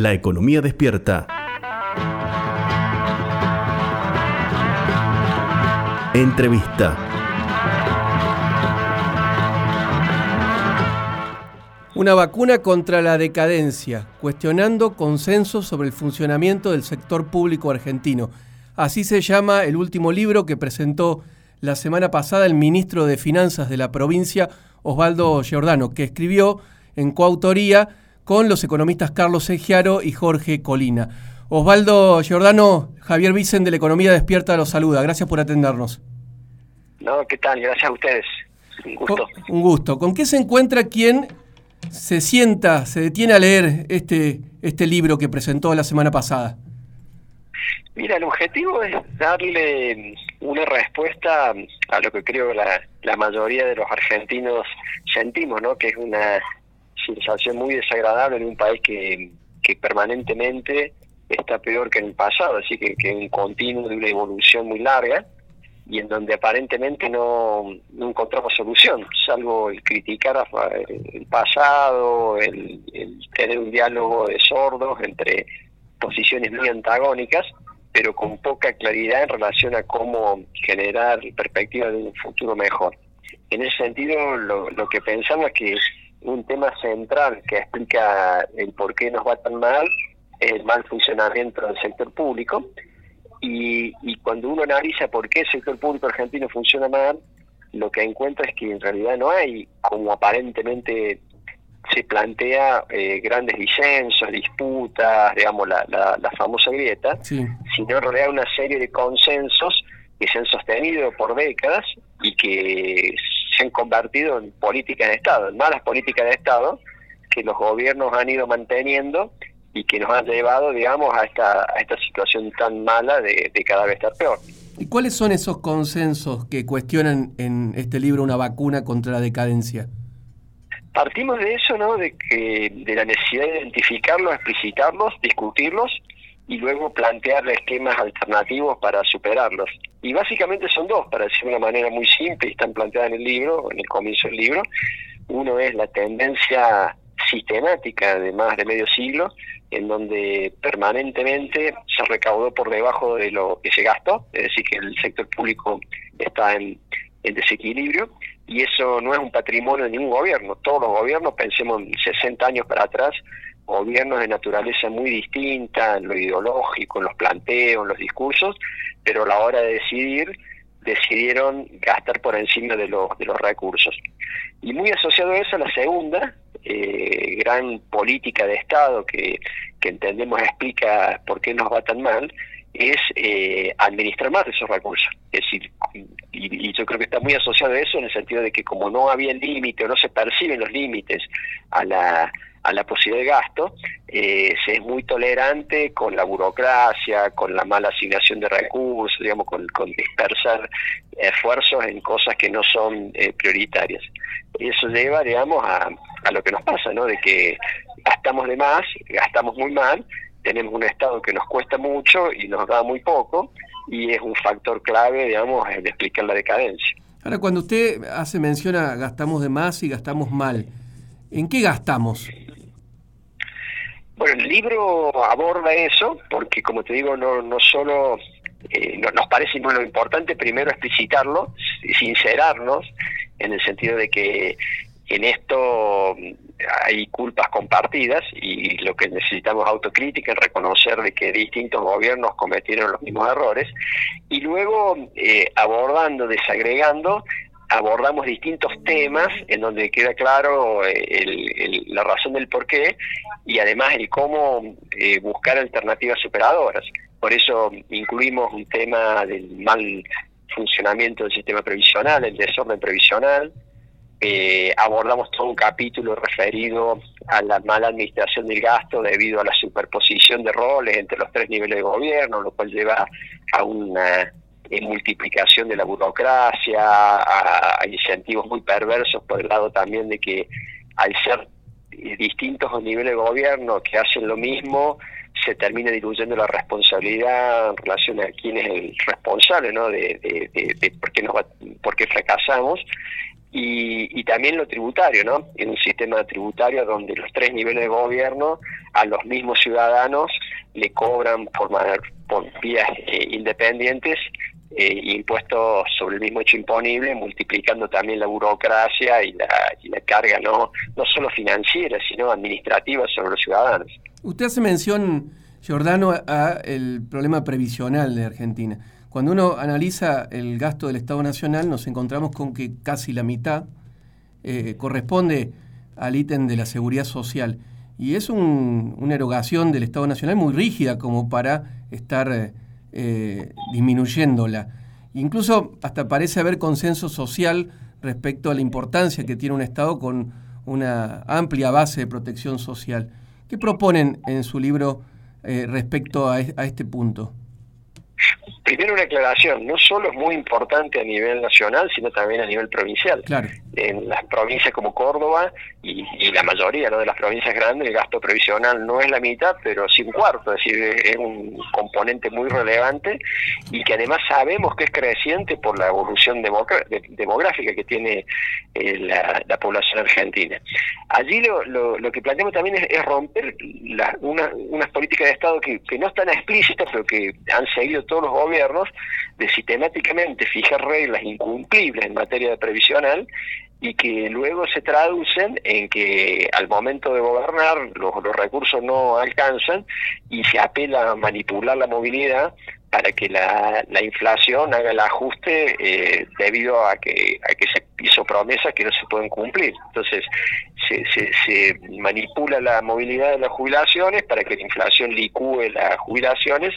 La economía despierta. Entrevista. Una vacuna contra la decadencia, cuestionando consensos sobre el funcionamiento del sector público argentino. Así se llama el último libro que presentó la semana pasada el ministro de Finanzas de la provincia, Osvaldo Giordano, que escribió en coautoría con los economistas Carlos Egiaro y Jorge Colina. Osvaldo Giordano, Javier Vicen de la Economía Despierta los saluda. Gracias por atendernos. No, ¿qué tal? Gracias a ustedes. Un gusto. un gusto. ¿Con qué se encuentra quien se sienta, se detiene a leer este, este libro que presentó la semana pasada? Mira, el objetivo es darle una respuesta a lo que creo la, la mayoría de los argentinos sentimos, ¿no? Que es una sensación muy desagradable en un país que, que permanentemente está peor que en el pasado, así que, que un continuo de una evolución muy larga y en donde aparentemente no, encontramos solución, salvo el criticar el pasado, el, el tener un diálogo de sordos entre posiciones muy antagónicas, pero con poca claridad en relación a cómo generar perspectiva de un futuro mejor. En ese sentido, lo, lo que pensamos es que un tema central que explica el por qué nos va tan mal es el mal funcionamiento del sector público. Y, y cuando uno analiza por qué el sector público argentino funciona mal, lo que encuentra es que en realidad no hay, como aparentemente se plantea, eh, grandes disensos, disputas, digamos, la, la, la famosa grieta, Sí. sino en realidad una serie de consensos que se han sostenido por décadas y que se han convertido en políticas de Estado, en malas políticas de Estado que los gobiernos han ido manteniendo y que nos han llevado, digamos, a esta, a esta situación tan mala de, de cada vez estar peor. ¿Y cuáles son esos consensos que cuestionan en este libro una vacuna contra la decadencia? Partimos de eso, ¿no? De que de la necesidad de identificarlos, explicitarlos, discutirlos y luego plantear esquemas alternativos para superarlos. Y básicamente son dos, para decir de una manera muy simple, y están planteadas en el libro, en el comienzo del libro. Uno es la tendencia sistemática de más de medio siglo, en donde permanentemente se recaudó por debajo de lo que se gastó, es decir, que el sector público está en, en desequilibrio, y eso no es un patrimonio de ningún gobierno. Todos los gobiernos, pensemos en 60 años para atrás, gobiernos de naturaleza muy distinta en lo ideológico, en los planteos, en los discursos, pero a la hora de decidir decidieron gastar por encima de los, de los recursos. Y muy asociado a eso, la segunda eh, gran política de Estado que, que entendemos explica por qué nos va tan mal, es eh, administrar más esos recursos. Es decir, y, y, yo creo que está muy asociado a eso en el sentido de que como no había límite o no se perciben los límites a la a la posibilidad de gasto, eh, se es muy tolerante con la burocracia, con la mala asignación de recursos, digamos, con, dispersar esfuerzos en cosas que no son eh, prioritarias. Y eso lleva, digamos, a, a lo que nos pasa, ¿no? De que gastamos de más, gastamos muy mal, tenemos un Estado que nos cuesta mucho y nos da muy poco, y es un factor clave, digamos, en explicar la decadencia. Ahora, cuando usted hace mención a gastamos de más y gastamos mal, ¿en qué gastamos? Bueno, el libro aborda eso, porque como te digo, no, no solo eh, no, nos parece lo importante primero explicitarlo, sincerarnos, en el sentido de que en esto hay culpas compartidas y lo que necesitamos autocrítica es reconocer de que distintos gobiernos cometieron los mismos errores y luego eh, abordando, desagregando, abordamos distintos temas en donde queda claro eh, el, la razón del por qué y además el cómo eh, buscar alternativas superadoras. Por eso incluimos un tema del mal funcionamiento del sistema previsional, el desorden previsional, eh, abordamos todo un capítulo referido a la mala administración del gasto debido a la superposición de roles entre los tres niveles de gobierno, lo cual lleva a una eh, multiplicación de la burocracia, a, incentivos muy perversos por el lado también de que al ser eh, distintos niveles de gobierno que hacen lo mismo, se termina diluyendo la responsabilidad en relación a quién es el responsable ¿no? de, de, por, qué nos va, por qué fracasamos y, también lo tributario, ¿no? En un sistema tributario donde los tres niveles de gobierno a los mismos ciudadanos le cobran por, por vías eh, independientes eh, impuestos sobre el mismo hecho imponible, multiplicando también la burocracia y la, y la carga no, no solo financiera, sino administrativa sobre los ciudadanos. Usted hace mención, Giordano, a el problema previsional de Argentina. Cuando uno analiza el gasto del Estado Nacional, nos encontramos con que casi la mitad eh, corresponde al ítem de la seguridad social. Y es una erogación del Estado Nacional muy rígida como para estar eh, disminuyéndola. Incluso hasta parece haber consenso social respecto a la importancia que tiene un Estado con una amplia base de protección social. ¿Qué proponen en su libro eh, respecto a este punto? Primero una aclaración, no solo es muy importante a nivel nacional, sino también a nivel provincial. En las provincias como Córdoba y, la mayoría de las provincias grandes, el gasto previsional no es la mitad, pero sí un cuarto, es decir, es un componente muy relevante y que además sabemos que es creciente por la evolución demográfica que tiene eh, la, población argentina. Allí lo, lo, que planteamos también es, romper unas políticas de Estado que, que no están explícitas, pero que han seguido todos los gobiernos de sistemáticamente fijar reglas incumplibles en materia de previsional y que luego se traducen en que al momento de gobernar los, recursos no alcanzan y se apela a manipular la movilidad para que la, inflación haga el ajuste eh, debido a que, a que se hizo promesas que no se pueden cumplir. Entonces, se, se, manipula la movilidad de las jubilaciones para que la inflación licúe las jubilaciones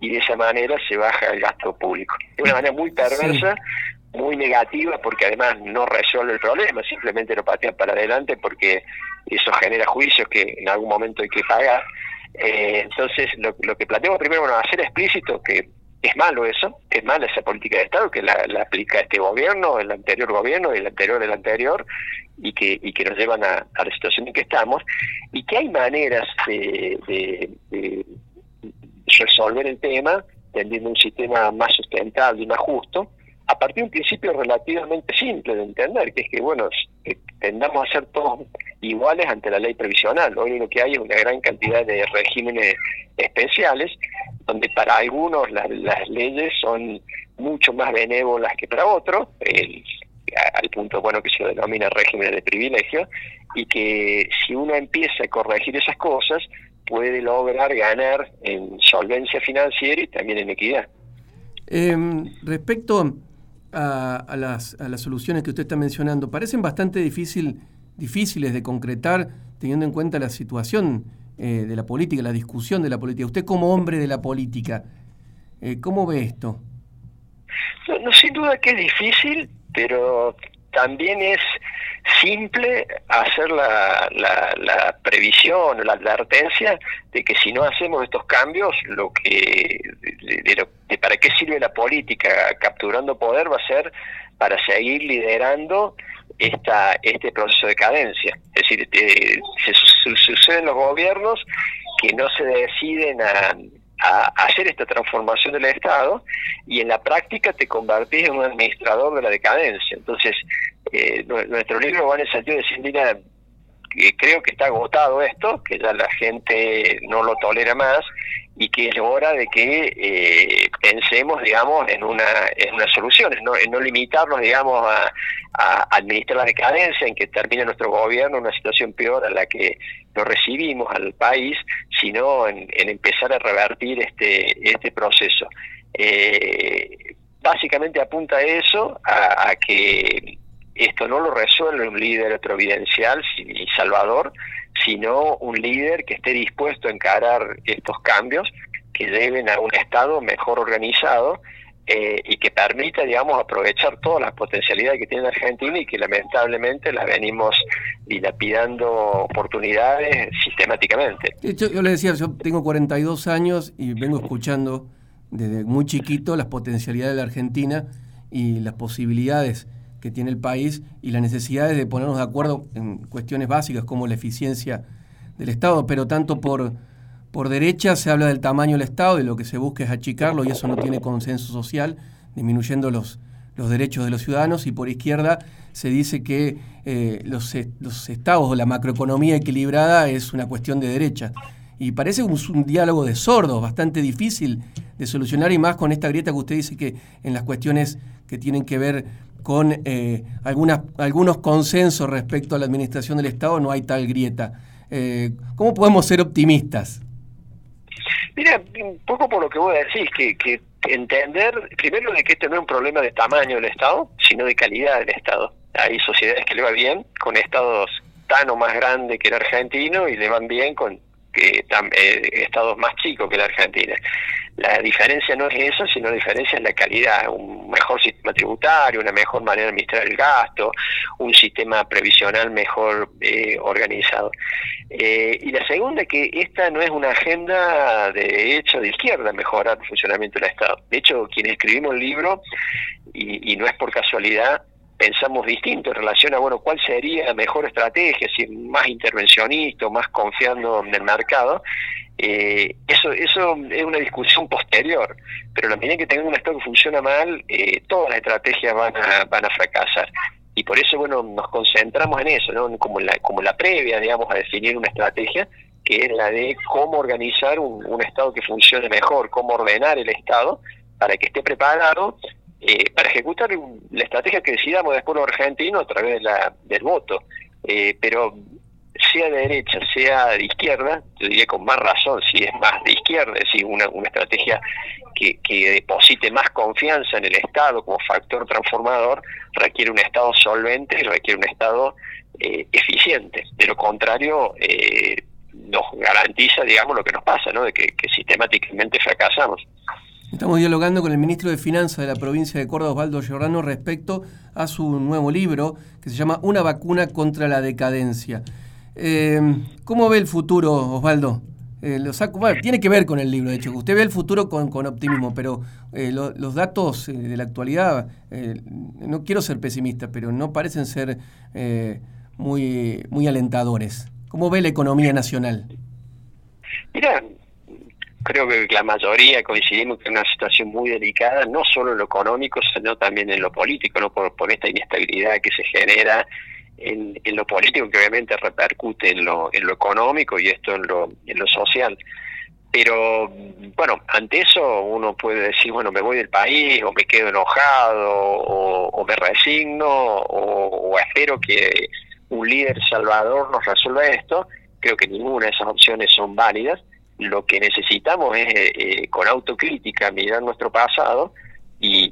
y de esa manera se baja el gasto público. De una manera muy perversa, muy negativa, porque además no resuelve el problema, simplemente lo patea para adelante porque eso genera juicios que en algún momento hay que pagar eh, entonces, lo, que planteamos primero, bueno, hacer explícito que es malo eso, que es mala esa política de Estado, que la, aplica este gobierno, el anterior gobierno, el anterior, el anterior, y que, nos llevan a, la situación en que estamos, y que hay maneras de, resolver el tema, tendiendo un sistema más sustentable y más justo, a partir de un principio relativamente simple de entender, que es que, bueno, tendamos a ser todos iguales ante la ley previsional. Hoy lo que hay es una gran cantidad de regímenes especiales, donde para algunos las, leyes son mucho más benévolas que para otros, al punto bueno que se denomina régimen de privilegio, y que si uno empieza a corregir esas cosas, puede lograr ganar en solvencia financiera y también en equidad. Em, respecto a, las, a, las, soluciones que usted está mencionando, parecen bastante difícil, difíciles de concretar teniendo en cuenta la situación eh, de la política, la discusión de la política. Usted como hombre de la política, eh, ¿cómo ve esto? No, sin duda que es difícil, pero también es simple hacer la, la, previsión o la advertencia de que si no hacemos estos cambios, lo que de, para qué sirve la política capturando poder va a ser para seguir liderando esta este proceso de cadencia. Es decir, se, suceden los gobiernos que no se deciden a, a hacer esta transformación del Estado y en la práctica te convertís en un administrador de la decadencia. Entonces, eh, nuestro libro va en el sentido de decir, mira, creo que está agotado esto, que ya la gente no lo tolera más y que es hora de que eh, pensemos, digamos, en una, en unas soluciones, no, en no limitarnos, digamos, a, administrar la decadencia, en que termine nuestro gobierno en una situación peor a la que lo recibimos al país, sino en, empezar a revertir este, este proceso. Eh, básicamente apunta a eso, a que esto no lo resuelve un líder providencial y salvador, sino un líder que esté dispuesto a encarar estos cambios que lleven a un Estado mejor organizado eh, y que permita, digamos, aprovechar todas las potencialidades que tiene Argentina y que lamentablemente las venimos dilapidando oportunidades sistemáticamente. Yo, yo le decía, yo tengo 42 años y vengo escuchando desde muy chiquito las potencialidades de la Argentina y las posibilidades que tiene el país y las necesidades de ponernos de acuerdo en cuestiones básicas como la eficiencia del Estado, pero tanto por, por derecha se habla del tamaño del Estado y lo que se busca es achicarlo y eso no tiene consenso social, disminuyendo los, los derechos de los ciudadanos, y por izquierda se dice que eh, los, los, estados o la macroeconomía equilibrada es una cuestión de derecha. Y parece un, diálogo de sordos, bastante difícil de solucionar y más con esta grieta que usted dice que en las cuestiones que tienen que ver con eh, algunas, algunos consensos respecto a la administración del Estado no hay tal grieta. Eh, ¿Cómo podemos ser optimistas? Mira, un poco por lo que vos decís, que, que entender primero de que este no es un problema de tamaño del Estado, sino de calidad del Estado. Hay sociedades que le va bien con estados tan o más grandes que el argentino y le van bien con que, eh, estados más chicos que la Argentina. La diferencia no es eso, sino la diferencia es la calidad, un mejor sistema tributario, una mejor manera de administrar el gasto, un sistema previsional mejor eh, organizado. Eh, y la segunda, que esta no es una agenda de hecho de izquierda mejorar el funcionamiento del Estado. De hecho, quienes escribimos el libro, y no es por casualidad, pensamos distinto en relación a, bueno, cuál sería la mejor estrategia, si más intervencionista más confiando en el mercado. Eh, eso eso es una discusión posterior, pero la medida que tengamos un Estado que funciona mal, eh, todas las estrategias van a, van a fracasar. Y por eso, bueno, nos concentramos en eso, ¿no? Como la, como la previa, digamos, a definir una estrategia, que es la de cómo organizar un Estado que funcione mejor, cómo ordenar el Estado para que esté preparado eh, para ejecutar la estrategia que decidamos después los argentinos a través de la, del voto. Eh, pero sea de derecha, sea de izquierda, yo diría con más razón, si es más de izquierda, es decir, una, una estrategia que, que deposite más confianza en el Estado como factor transformador, requiere un Estado solvente y requiere un Estado eh, eficiente. De lo contrario, eh, nos garantiza, digamos, lo que nos pasa, ¿no? de que, que sistemáticamente fracasamos. Estamos dialogando con el ministro de Finanzas de la provincia de Córdoba, Osvaldo Giordano, respecto a su nuevo libro que se llama Una vacuna contra la decadencia. Eh, ¿Cómo ve el futuro, Osvaldo? Eh, tiene que ver con el libro, de hecho. Usted ve el futuro con, optimismo, pero eh, los datos de la actualidad, no quiero ser pesimista, pero no parecen ser muy, muy alentadores. ¿Cómo ve la economía nacional? Mira, creo que la mayoría coincidimos que es una situación muy delicada, no solo en lo económico, sino también en lo político, no por, esta inestabilidad que se genera en, lo político, que obviamente repercute en lo, en lo económico y esto en lo, en lo social. Pero bueno, ante eso uno puede decir, bueno, me voy del país, o me quedo enojado, o, me resigno, o espero que un líder salvador nos resuelva esto. Creo que ninguna de esas opciones son válidas lo que necesitamos es eh, eh, con autocrítica mirar nuestro pasado y,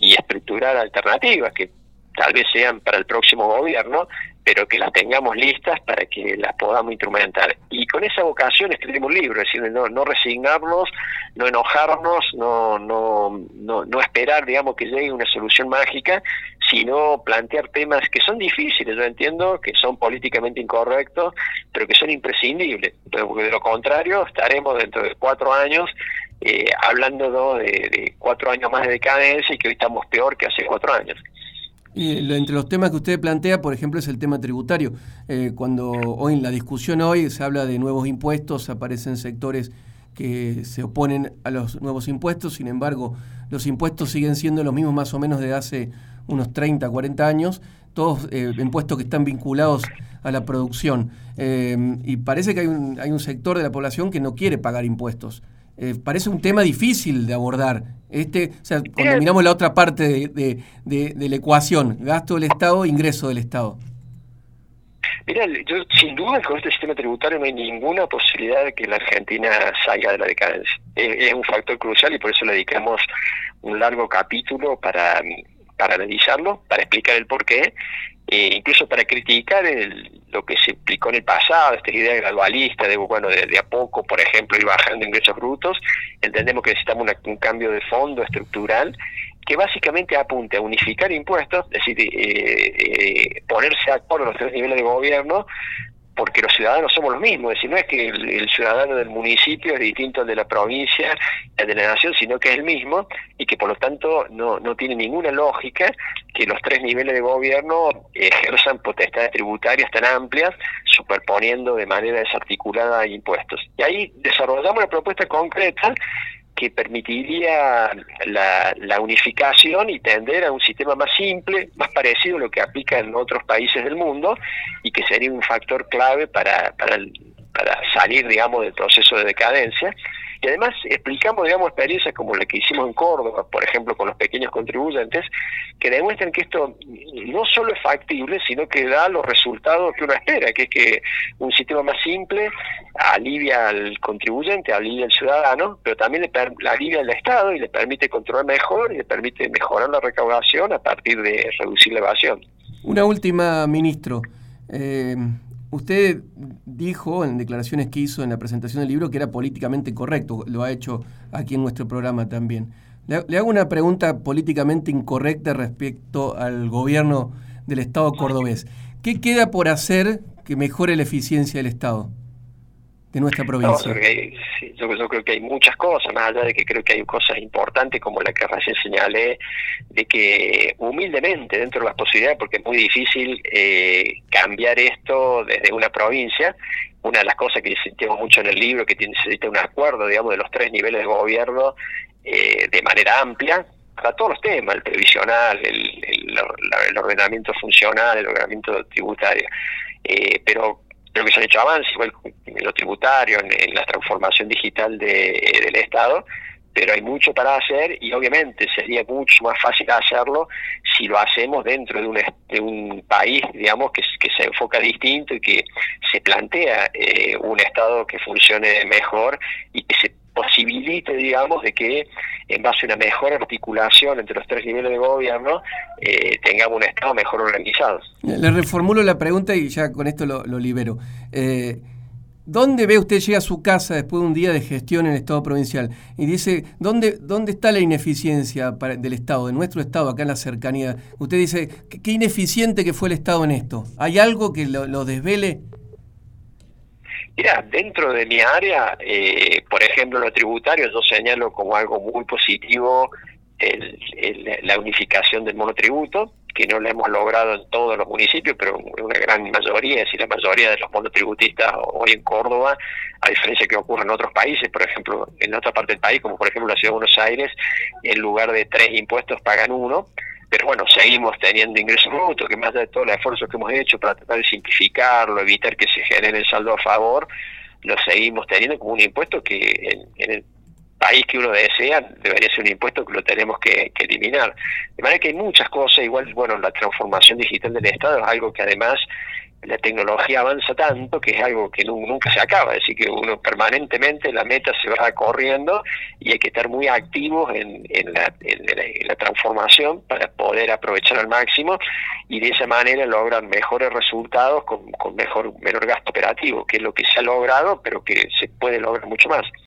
y, estructurar alternativas que tal vez sean para el próximo gobierno, pero que las tengamos listas para que las podamos instrumentar. Y con esa vocación escribimos un libro, es no, no resignarnos, no enojarnos, no, no, no, no esperar, digamos, que llegue una solución mágica, sino plantear temas que son difíciles, yo entiendo, que son políticamente incorrectos, pero que son imprescindibles. Porque de lo contrario, estaremos dentro de cuatro años eh, hablando de, cuatro años más de decadencia y que hoy estamos peor que hace cuatro años. Y entre los temas que usted plantea, por ejemplo, es el tema tributario. Eh, cuando hoy en la discusión hoy se habla de nuevos impuestos, aparecen sectores que se oponen a los nuevos impuestos, sin embargo, los impuestos siguen siendo los mismos más o menos de hace unos 30, 40 años, todos eh, impuestos que están vinculados a la producción. Eh, y parece que hay un, hay un sector de la población que no quiere pagar impuestos. Eh, parece un tema difícil de abordar. Este, o sea, cuando miramos la otra parte de, de, la ecuación, gasto del Estado, ingreso del Estado. Mira, yo sin duda con este sistema tributario no hay ninguna posibilidad de que la Argentina salga de la decadencia. Es, un factor crucial y por eso le dedicamos un largo capítulo para, para analizarlo, para explicar el porqué eh, incluso para criticar lo que se explicó en el pasado, esta idea gradualista de, bueno, de, a poco, por ejemplo, ir bajando ingresos brutos, entendemos que necesitamos un cambio de fondo estructural que básicamente apunte a unificar impuestos, es decir, eh, eh, ponerse a acuerdo los tres niveles de gobierno porque los ciudadanos somos los mismos, es decir, no es que el, ciudadano del municipio es distinto al de la provincia, al de la nación, sino que es el mismo y que por lo tanto no, no tiene ninguna lógica que los tres niveles de gobierno ejerzan potestades tributarias tan amplias, superponiendo de manera desarticulada impuestos. Y ahí desarrollamos una propuesta concreta que permitiría la, unificación y tender a un sistema más simple, más parecido a lo que aplica en otros países del mundo y que sería un factor clave para, para, para salir, digamos, del proceso de decadencia y además explicamos, digamos, experiencias como la que hicimos en Córdoba, por ejemplo, con los pequeños contribuyentes, que demuestran que esto no solo es factible, sino que da los resultados que uno espera, que es que un sistema más simple alivia al contribuyente, alivia al ciudadano, pero también le, alivia al Estado y le permite controlar mejor y le permite mejorar la recaudación a partir de reducir la evasión. Una última, ministro. Eh, Usted dijo en declaraciones que hizo en la presentación del libro que era políticamente correcto, lo ha hecho aquí en nuestro programa también. Le, hago una pregunta políticamente incorrecta respecto al gobierno del Estado cordobés. ¿Qué queda por hacer que mejore la eficiencia del Estado? De nuestra provincia? yo, creo que hay muchas cosas, más allá de que creo que hay cosas importantes como la que recién señalé, de que humildemente, dentro de las posibilidades, porque es muy difícil eh, cambiar esto desde una provincia, una de las cosas que sentimos mucho en el libro, que necesita un acuerdo, digamos, de los tres niveles de gobierno eh, de manera amplia, para todos los temas, el previsional, el, el, ordenamiento funcional, el ordenamiento tributario. Eh, pero creo que se han hecho avances, igual en lo tributario, en, la transformación digital de, del Estado, pero hay mucho para hacer y obviamente sería mucho más fácil hacerlo si lo hacemos dentro de un, de un país, digamos, que, que se enfoca distinto y que se plantea eh, un Estado que funcione mejor y que se posibilite, digamos, de que en base a una mejor articulación entre los tres niveles de gobierno eh, tengamos un Estado mejor organizado. Le reformulo la pregunta y ya con esto lo, libero. Eh, ¿Dónde ve usted llega a su casa después de un día de gestión en el Estado provincial y dice, ¿dónde, dónde está la ineficiencia del Estado, de nuestro Estado, acá en la cercanía? Usted dice, ¿qué, ineficiente que fue el Estado en esto? ¿Hay algo que lo desvele? Mira, dentro de mi área, eh, por ejemplo, lo tributario, yo señalo como algo muy positivo el, la unificación del monotributo, que no lo hemos logrado en todos los municipios, pero una gran mayoría, es decir, la mayoría de los monotributistas hoy en Córdoba, a diferencia que ocurre en otros países, por ejemplo, en otra parte del país, como por ejemplo la Ciudad de Buenos Aires, en lugar de tres impuestos pagan uno, pero bueno, seguimos teniendo ingresos brutos, que más de todo el esfuerzo que hemos hecho para tratar de simplificarlo, evitar que se genere el saldo a favor, lo seguimos teniendo como un impuesto que en, el país que uno desea debería ser un impuesto que lo tenemos que, que, eliminar. De manera que hay muchas cosas, igual, bueno, la transformación digital del Estado es algo que además la tecnología avanza tanto que es algo que nunca se acaba, es decir, que uno permanentemente la meta se va corriendo y hay que estar muy activos en, la, transformación para poder aprovechar al máximo y de esa manera lograr mejores resultados con, con mejor menor gasto operativo, que es lo que se ha logrado, pero que se puede lograr mucho más.